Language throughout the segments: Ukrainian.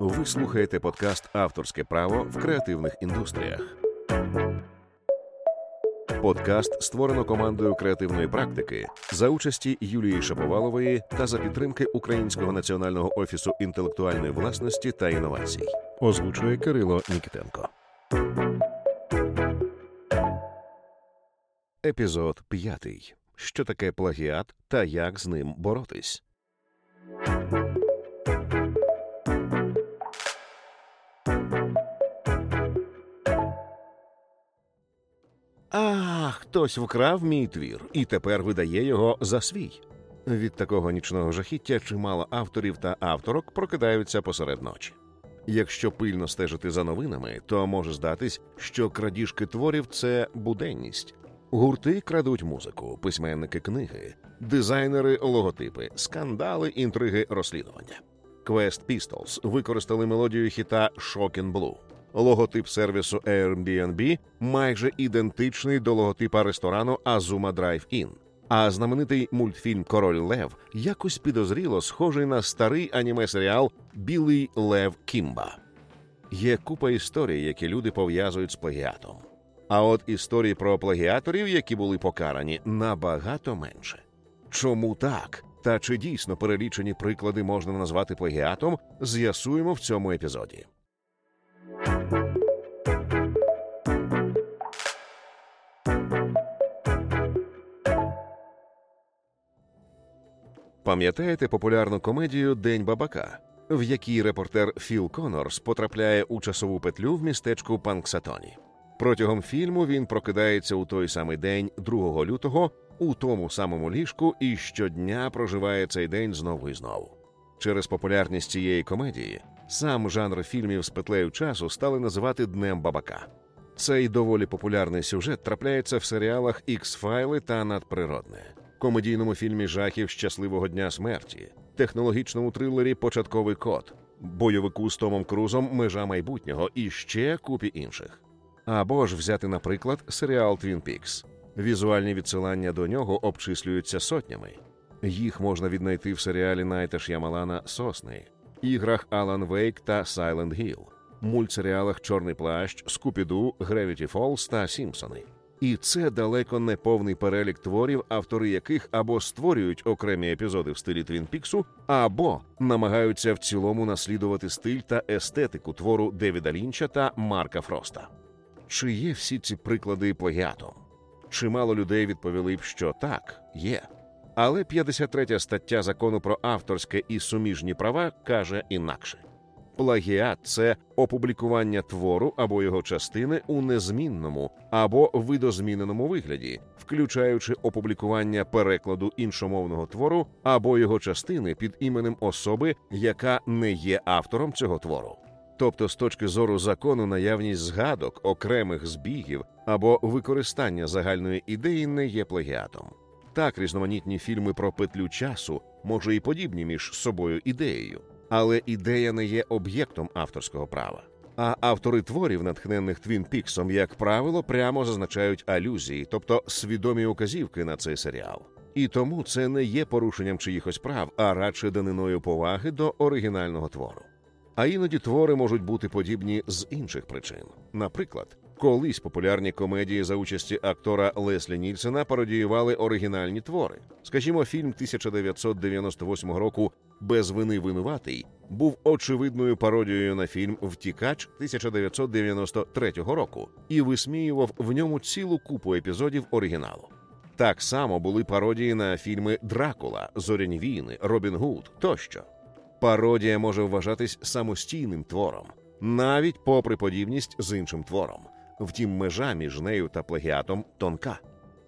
Ви слухаєте подкаст Авторське право в креативних індустріях. Подкаст створено командою креативної практики за участі Юлії Шаповалової та за підтримки Українського національного офісу інтелектуальної власності та інновацій. Озвучує Кирило Нікітенко. Епізод п'ятий. Що таке плагіат та як з ним боротись? А, хтось вкрав мій твір і тепер видає його за свій. Від такого нічного жахіття чимало авторів та авторок прокидаються посеред ночі. Якщо пильно стежити за новинами, то може здатись, що крадіжки творів це буденність. Гурти крадуть музику, письменники книги, дизайнери, логотипи, скандали, інтриги, розслідування. Quest Pistols використали мелодію хіта «Shocking Blue». Логотип сервісу Airbnb майже ідентичний до логотипа ресторану Azuma Drive-In. А знаменитий мультфільм Король Лев якось підозріло схожий на старий аніме серіал Білий Лев Кімба. Є купа історій, які люди пов'язують з плагіатом. А от історій про плагіаторів, які були покарані, набагато менше. Чому так? Та чи дійсно перелічені приклади можна назвати плагіатом, з'ясуємо в цьому епізоді. Пам'ятаєте популярну комедію День бабака, в якій репортер Філ Конорс потрапляє у часову петлю в містечку Панксатоні. Протягом фільму він прокидається у той самий день, 2 лютого, у тому самому ліжку і щодня проживає цей день знову і знову. Через популярність цієї комедії сам жанр фільмів з петлею часу стали називати Днем бабака. Цей доволі популярний сюжет трапляється в серіалах Ікс-файли та надприродне, комедійному фільмі жахів щасливого дня смерті, технологічному трилері Початковий код, бойовику з Томом Крузом Межа майбутнього і ще купі інших. Або ж взяти, наприклад, серіал Twin Peaks. Візуальні відсилання до нього обчислюються сотнями. Їх можна віднайти в серіалі Найта Ш'ямалана Сосни, іграх Alan Wake та Silent Hill, мультсеріалах Чорний плащ, Скупіду, Gravity Falls та Сімпсони. І це далеко не повний перелік творів, автори яких або створюють окремі епізоди в стилі Твін Піксу, або намагаються в цілому наслідувати стиль та естетику твору Девіда Лінча та Марка Фроста. Чи є всі ці приклади плагіатом? Чимало людей відповіли б, що так, є. Але 53 стаття закону про авторське і суміжні права каже інакше: плагіат це опублікування твору або його частини у незмінному або видозміненому вигляді, включаючи опублікування перекладу іншомовного твору або його частини під іменем особи, яка не є автором цього твору. Тобто, з точки зору закону, наявність згадок, окремих збігів або використання загальної ідеї не є плагіатом. Так, різноманітні фільми про петлю часу може і подібні між собою ідеєю, але ідея не є об'єктом авторського права. А автори творів, натхнених Твін Піксом, як правило, прямо зазначають алюзії, тобто свідомі указівки на цей серіал. І тому це не є порушенням чиїхось прав, а радше даниною поваги до оригінального твору. А іноді твори можуть бути подібні з інших причин. Наприклад, колись популярні комедії за участі актора Леслі Нільсена пародіювали оригінальні твори. Скажімо, фільм 1998 року Без вини винуватий був очевидною пародією на фільм Втікач 1993 року і висміював в ньому цілу купу епізодів оригіналу. Так само були пародії на фільми Дракула, Зоряні війни, Робін Гуд тощо. Пародія може вважатись самостійним твором, навіть попри подібність з іншим твором. Втім, межа між нею та плагіатом тонка.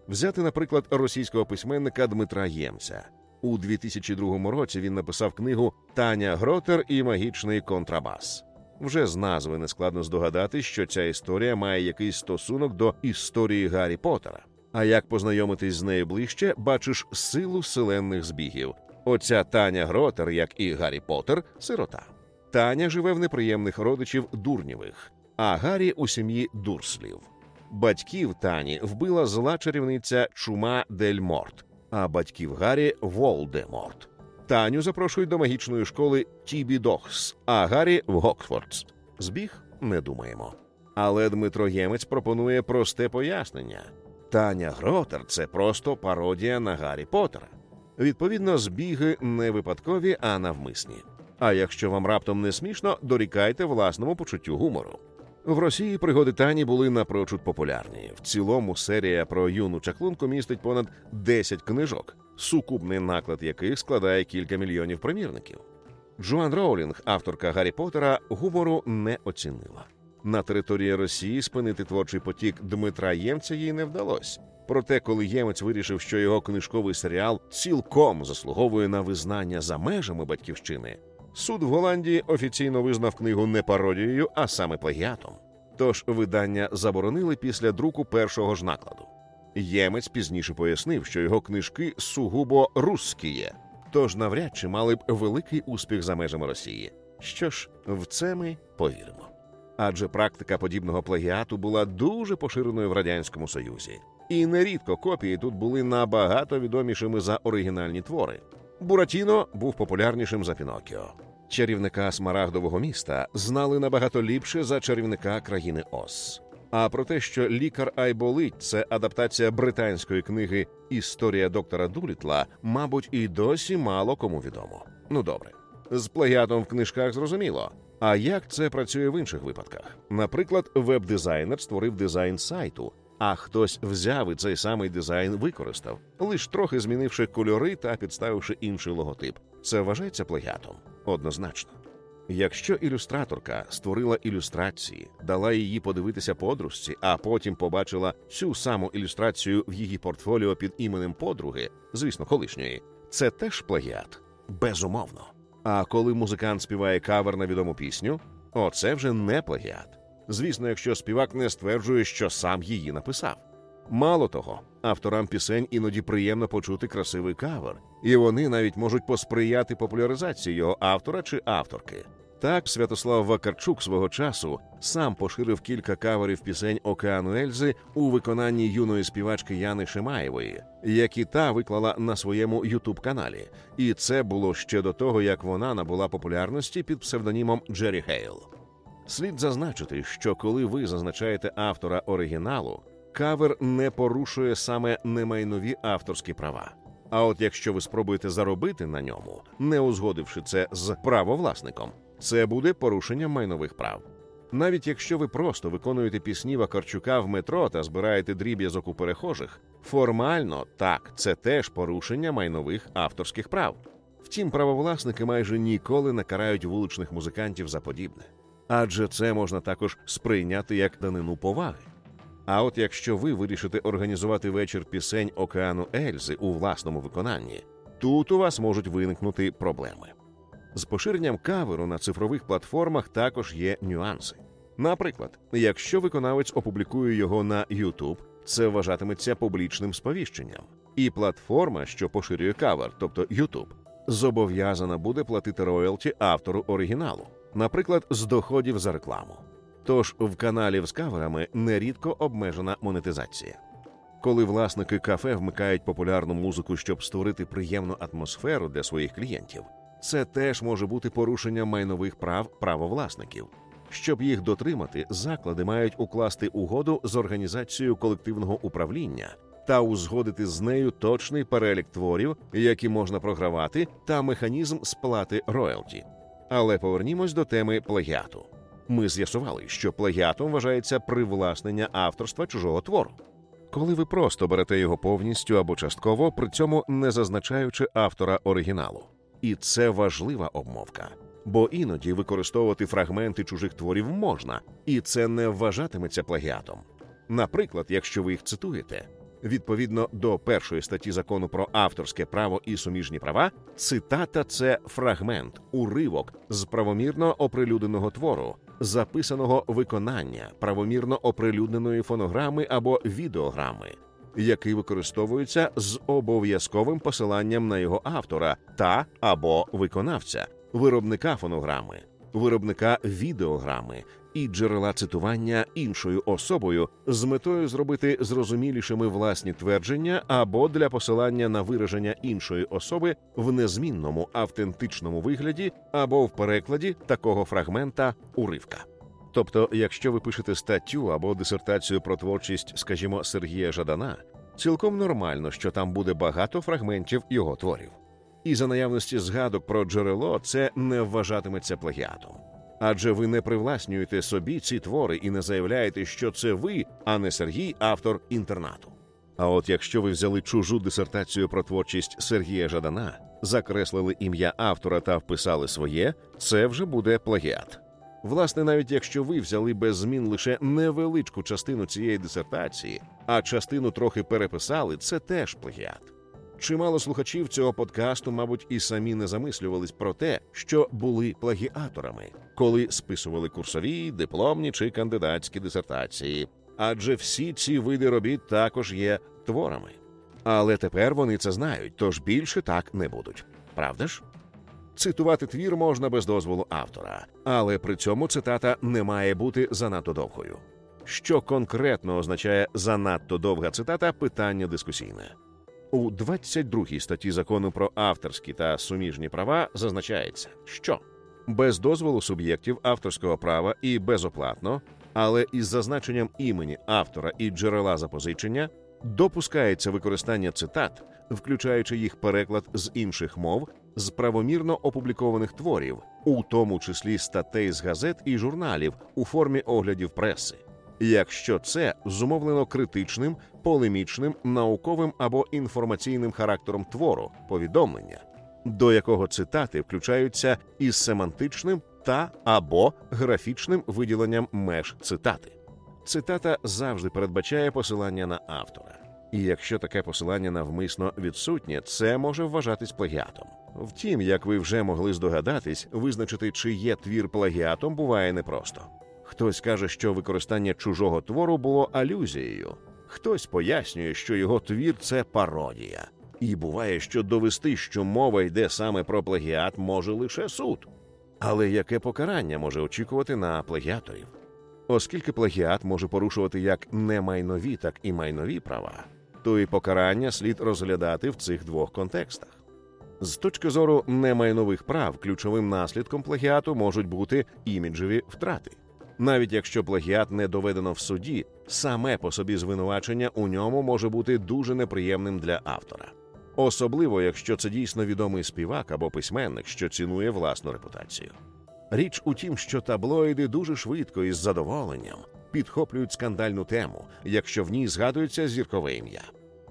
Взяти, наприклад, російського письменника Дмитра Ємця. У 2002 році він написав книгу Таня Гротер і магічний контрабас. Вже з назви нескладно здогадати, що ця історія має якийсь стосунок до історії Гаррі Поттера. А як познайомитись з нею ближче, бачиш силу селенних збігів. Оця Таня Гротер, як і Гаррі Поттер, сирота. Таня живе в неприємних родичів дурнєвих, а Гаррі у сім'ї дурслів. Батьків Тані вбила зла чарівниця Чума Дель Морт, а батьків Гаррі Волдеморт. Таню запрошують до магічної школи Тібі Дохс, а Гаррі в Гокфордс. Збіг не думаємо. Але Дмитро Ємець пропонує просте пояснення: Таня Гротер це просто пародія на Гаррі Поттера. Відповідно, збіги не випадкові, а навмисні. А якщо вам раптом не смішно, дорікайте власному почуттю гумору. В Росії пригоди Тані були напрочуд популярні. В цілому серія про юну чаклунку містить понад 10 книжок, сукупний наклад яких складає кілька мільйонів примірників. Джоан Роулінг, авторка Гаррі Поттера, гумору не оцінила. На території Росії спинити творчий потік Дмитра Ємця їй не вдалося. Проте, коли Ємець вирішив, що його книжковий серіал цілком заслуговує на визнання за межами батьківщини, суд в Голландії офіційно визнав книгу не пародією, а саме плагіатом. Тож видання заборонили після друку першого ж накладу. Ємець пізніше пояснив, що його книжки сугубо русськіє, тож навряд чи мали б великий успіх за межами Росії. Що ж, в це ми повіримо. Адже практика подібного плагіату була дуже поширеною в радянському союзі, і нерідко копії тут були набагато відомішими за оригінальні твори. Буратіно був популярнішим за Пінокіо. Чарівника смарагдового міста знали набагато ліпше за чарівника країни Ос. А про те, що лікар Айболить це адаптація британської книги Історія доктора Дулітла, мабуть, і досі мало кому відомо. Ну добре, з плагіатом в книжках зрозуміло. А як це працює в інших випадках? Наприклад, веб-дизайнер створив дизайн сайту, а хтось взяв і цей самий дизайн використав, лише трохи змінивши кольори та підставивши інший логотип. Це вважається плагіатом однозначно. Якщо ілюстраторка створила ілюстрації, дала її подивитися подружці, а потім побачила цю саму ілюстрацію в її портфоліо під іменем подруги, звісно, колишньої, це теж плагіат, безумовно. А коли музикант співає кавер на відому пісню, оце вже не плагіат. Звісно, якщо співак не стверджує, що сам її написав. Мало того, авторам пісень іноді приємно почути красивий кавер, і вони навіть можуть посприяти популяризації його автора чи авторки. Так, Святослав Вакарчук свого часу сам поширив кілька каверів пісень Океану Ельзи у виконанні юної співачки Яни Шимаєвої, які та виклала на своєму ютуб-каналі. І це було ще до того, як вона набула популярності під псевдонімом Джері Хейл. Слід зазначити, що коли ви зазначаєте автора оригіналу, кавер не порушує саме немайнові авторські права. А от якщо ви спробуєте заробити на ньому, не узгодивши це з правовласником, це буде порушенням майнових прав. Навіть якщо ви просто виконуєте пісні Вакарчука в метро та збираєте дріб'язок у перехожих, формально так, це теж порушення майнових авторських прав. Втім, правовласники майже ніколи не карають вуличних музикантів за подібне, адже це можна також сприйняти як данину поваги. А от якщо ви вирішите організувати вечір пісень Океану Ельзи у власному виконанні, тут у вас можуть виникнути проблеми. З поширенням каверу на цифрових платформах також є нюанси. Наприклад, якщо виконавець опублікує його на YouTube, це вважатиметься публічним сповіщенням, і платформа, що поширює кавер, тобто YouTube, зобов'язана буде платити роялті автору оригіналу, наприклад, з доходів за рекламу. Тож в каналів з каверами нерідко обмежена монетизація. Коли власники кафе вмикають популярну музику, щоб створити приємну атмосферу для своїх клієнтів, це теж може бути порушенням майнових прав правовласників. Щоб їх дотримати, заклади мають укласти угоду з організацією колективного управління та узгодити з нею точний перелік творів, які можна програвати, та механізм сплати роялті. Але повернімось до теми плагіату. Ми з'ясували, що плагіатом вважається привласнення авторства чужого твору. Коли ви просто берете його повністю або частково, при цьому не зазначаючи автора оригіналу. І це важлива обмовка, бо іноді використовувати фрагменти чужих творів можна, і це не вважатиметься плагіатом. Наприклад, якщо ви їх цитуєте, відповідно до першої статті закону про авторське право і суміжні права, цитата це фрагмент, уривок з правомірно оприлюдненого твору, записаного виконання правомірно оприлюдненої фонограми або відеограми, який використовується з обов'язковим посиланням на його автора та або виконавця, виробника фонограми, виробника відеограми і джерела цитування іншою особою з метою зробити зрозумілішими власні твердження або для посилання на вираження іншої особи в незмінному автентичному вигляді або в перекладі такого фрагмента уривка. Тобто, якщо ви пишете статтю або дисертацію про творчість, скажімо, Сергія Жадана, цілком нормально, що там буде багато фрагментів його творів. І за наявності згадок про джерело це не вважатиметься плагіатом. Адже ви не привласнюєте собі ці твори і не заявляєте, що це ви, а не Сергій, автор інтернату. А от якщо ви взяли чужу дисертацію про творчість Сергія Жадана, закреслили ім'я автора та вписали своє, це вже буде плагіат. Власне, навіть якщо ви взяли без змін лише невеличку частину цієї дисертації, а частину трохи переписали, це теж плагіат. Чимало слухачів цього подкасту, мабуть, і самі не замислювались про те, що були плагіаторами, коли списували курсові, дипломні чи кандидатські дисертації, адже всі ці види робіт також є творами. Але тепер вони це знають, тож більше так не будуть. Правда ж? Цитувати твір можна без дозволу автора, але при цьому цитата не має бути занадто довгою. Що конкретно означає занадто довга цитата питання дискусійне. У 22 статті закону про авторські та суміжні права зазначається, що без дозволу суб'єктів авторського права і безоплатно, але із зазначенням імені автора і джерела запозичення допускається використання цитат, включаючи їх переклад з інших мов з правомірно опублікованих творів, у тому числі статей з газет і журналів у формі оглядів преси, якщо це зумовлено критичним, полемічним, науковим або інформаційним характером твору, повідомлення, до якого цитати включаються із семантичним та або графічним виділенням меж цитати. Цитата завжди передбачає посилання на автора. І якщо таке посилання навмисно відсутнє, це може вважатись плагіатом. Втім, як ви вже могли здогадатись, визначити, чи є твір плагіатом, буває непросто. Хтось каже, що використання чужого твору було алюзією, хтось пояснює, що його твір це пародія. І буває, що довести, що мова йде саме про плагіат, може лише суд. Але яке покарання може очікувати на плагіаторів? Оскільки плагіат може порушувати як немайнові, так і майнові права, то і покарання слід розглядати в цих двох контекстах. З точки зору немайнових прав, ключовим наслідком плагіату можуть бути іміджеві втрати. Навіть якщо плагіат не доведено в суді, саме по собі звинувачення у ньому може бути дуже неприємним для автора, особливо якщо це дійсно відомий співак або письменник, що цінує власну репутацію. Річ у тім, що таблоїди дуже швидко і з задоволенням підхоплюють скандальну тему, якщо в ній згадується зіркове ім'я.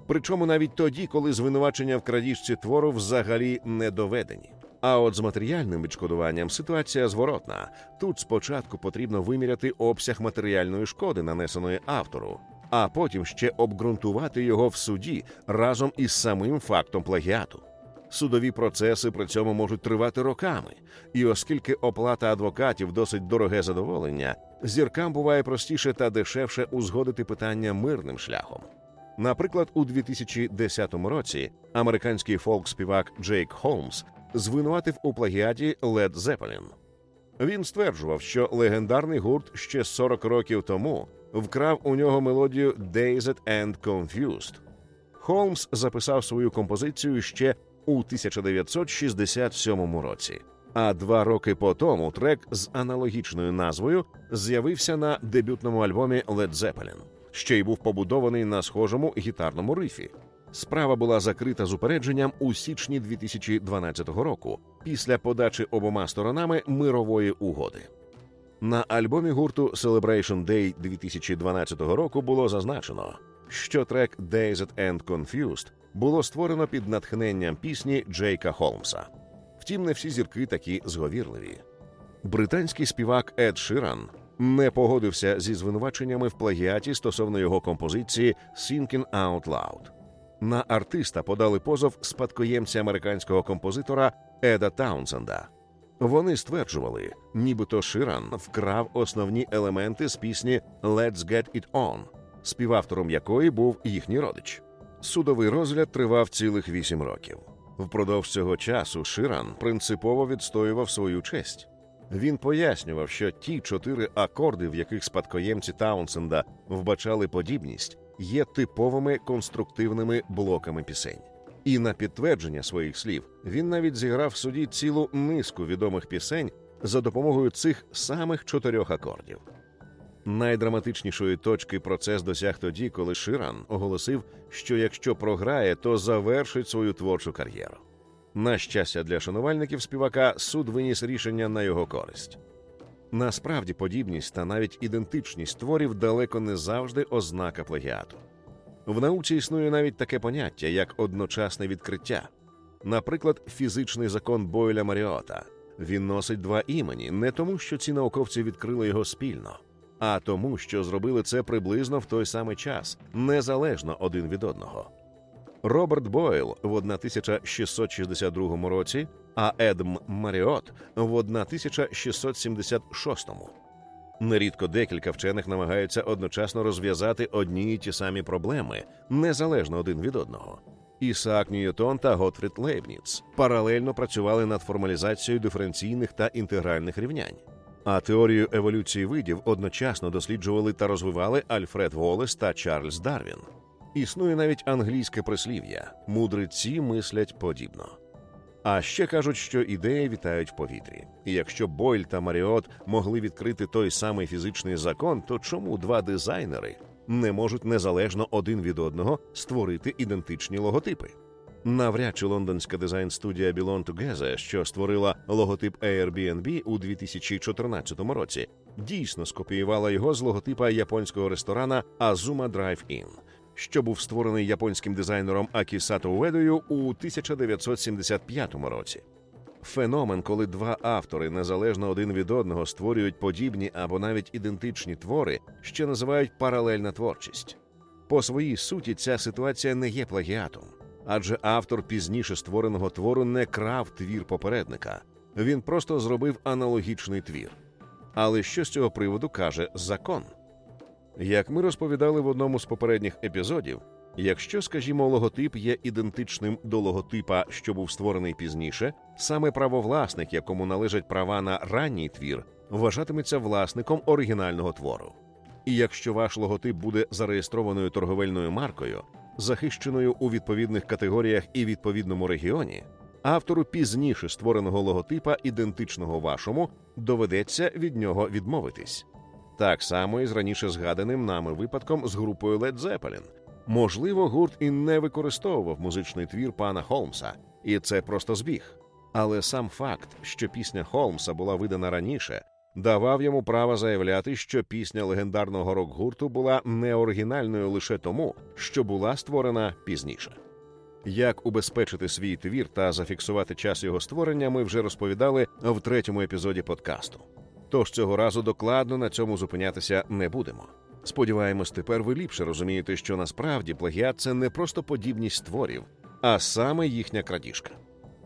Причому навіть тоді, коли звинувачення в крадіжці твору взагалі не доведені. А от з матеріальним відшкодуванням ситуація зворотна. Тут спочатку потрібно виміряти обсяг матеріальної шкоди, нанесеної автору, а потім ще обґрунтувати його в суді разом із самим фактом плагіату. Судові процеси при цьому можуть тривати роками, і оскільки оплата адвокатів досить дороге задоволення, зіркам буває простіше та дешевше узгодити питання мирним шляхом. Наприклад, у 2010 році американський фолк-співак Джейк Холмс звинуватив у плагіаті Led Zeppelin. Він стверджував, що легендарний гурт ще 40 років тому вкрав у нього мелодію «Dazed and Confused». Холмс записав свою композицію ще у 1967 році. А два роки по тому трек з аналогічною назвою з'явився на дебютному альбомі Led Zeppelin, що й був побудований на схожому гітарному рифі. Справа була закрита з упередженням у січні 2012 року після подачі обома сторонами мирової угоди. На альбомі гурту Celebration Day 2012 року було зазначено, що трек «Dazed and Confused» було створено під натхненням пісні Джейка Холмса. Втім, не всі зірки такі зговірливі. Британський співак Ед Ширан не погодився зі звинуваченнями в плагіаті стосовно його композиції «Thinking Out Loud». На артиста подали позов спадкоємці американського композитора Еда Таунсенда. Вони стверджували, нібито Ширан вкрав основні елементи з пісні «Let's Get It On», співавтором якої був їхній родич. Судовий розгляд тривав цілих вісім років. Впродовж цього часу Ширан принципово відстоював свою честь. Він пояснював, що ті чотири акорди, в яких спадкоємці Таунсенда вбачали подібність, є типовими конструктивними блоками пісень. І на підтвердження своїх слів він навіть зіграв в суді цілу низку відомих пісень за допомогою цих самих чотирьох акордів. Найдраматичнішої точки процес досяг тоді, коли Ширан оголосив, що якщо програє, то завершить свою творчу кар'єру. На щастя, для шанувальників співака суд виніс рішення на його користь. Насправді, подібність та навіть ідентичність творів далеко не завжди ознака плагіату. В науці існує навіть таке поняття, як одночасне відкриття. Наприклад, фізичний закон Бойля Маріота. Він носить два імені не тому, що ці науковці відкрили його спільно, а тому, що зробили це приблизно в той самий час, незалежно один від одного. Роберт Бойл в 1662 році, а Едм Маріот в 1676. Нерідко декілька вчених намагаються одночасно розв'язати одні й ті самі проблеми, незалежно один від одного. Ісаак Ньютон та Готфрід Лейбніц паралельно працювали над формалізацією диференційних та інтегральних рівнянь. А теорію еволюції видів одночасно досліджували та розвивали Альфред Волес та Чарльз Дарвін. Існує навіть англійське прислів'я мудреці мислять подібно. А ще кажуть, що ідеї вітають в повітрі. І якщо Бойль та Маріот могли відкрити той самий фізичний закон, то чому два дизайнери не можуть незалежно один від одного створити ідентичні логотипи? Навряд чи лондонська дизайн-студія Belong Together, що створила логотип Airbnb у 2014 році, дійсно скопіювала його з логотипа японського ресторана Azuma Drive-In – що був створений японським дизайнером Акісато Уедою у 1975 році. Феномен, коли два автори незалежно один від одного створюють подібні або навіть ідентичні твори, що називають паралельна творчість. По своїй суті, ця ситуація не є плагіатом, адже автор пізніше створеного твору не крав твір попередника, він просто зробив аналогічний твір. Але що з цього приводу каже закон? Як ми розповідали в одному з попередніх епізодів, якщо, скажімо, логотип є ідентичним до логотипа, що був створений пізніше, саме правовласник, якому належать права на ранній твір, вважатиметься власником оригінального твору. І якщо ваш логотип буде зареєстрованою торговельною маркою, захищеною у відповідних категоріях і відповідному регіоні, автору пізніше створеного логотипа, ідентичного вашому, доведеться від нього відмовитись. Так само і з раніше згаданим нами випадком з групою Led Zeppelin. Можливо, гурт і не використовував музичний твір пана Холмса, і це просто збіг. Але сам факт, що пісня Холмса була видана раніше, давав йому право заявляти, що пісня легендарного рок-гурту була неоригінальною лише тому, що була створена пізніше. Як убезпечити свій твір та зафіксувати час його створення, ми вже розповідали в третьому епізоді подкасту. Тож цього разу докладно на цьому зупинятися не будемо. Сподіваємось, тепер ви ліпше розумієте, що насправді плагіат це не просто подібність творів, а саме їхня крадіжка.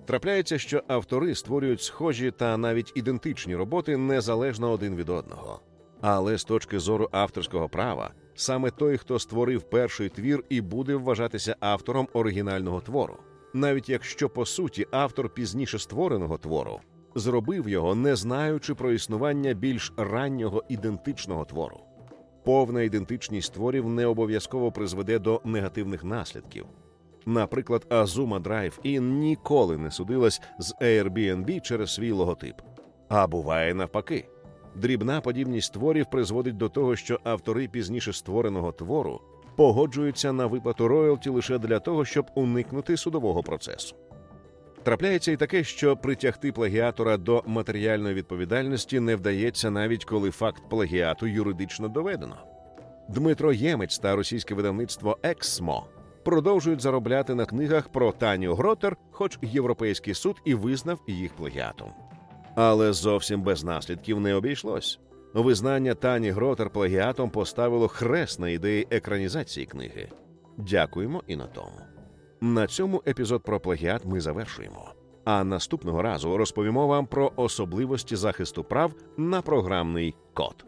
Трапляється, що автори створюють схожі та навіть ідентичні роботи незалежно один від одного. Але з точки зору авторського права, саме той, хто створив перший твір, і буде вважатися автором оригінального твору, навіть якщо по суті автор пізніше створеного твору зробив його, не знаючи про існування більш раннього ідентичного твору. Повна ідентичність творів не обов'язково призведе до негативних наслідків. Наприклад, Azuma Drive-In ніколи не судилась з Airbnb через свій логотип. А буває навпаки. Дрібна подібність творів призводить до того, що автори пізніше створеного твору погоджуються на виплату роялті лише для того, щоб уникнути судового процесу. Трапляється і таке, що притягти плагіатора до матеріальної відповідальності не вдається навіть коли факт плагіату юридично доведено. Дмитро Ємець та російське видавництво Ексмо продовжують заробляти на книгах про Таню Гротер, хоч європейський суд і визнав їх плагіатом. Але зовсім без наслідків не обійшлось. Визнання Тані Гротер плагіатом поставило хрест на ідеї екранізації книги. Дякуємо і на тому. На цьому епізод про плагіат ми завершуємо. А наступного разу розповімо вам про особливості захисту прав на програмний код.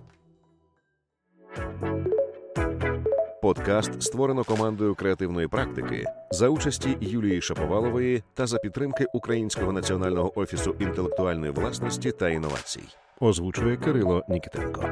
Подкаст створено командою креативної практики за участі Юлії Шаповалової та за підтримки Українського національного офісу інтелектуальної власності та інновацій. Озвучує Кирило Нікітенко.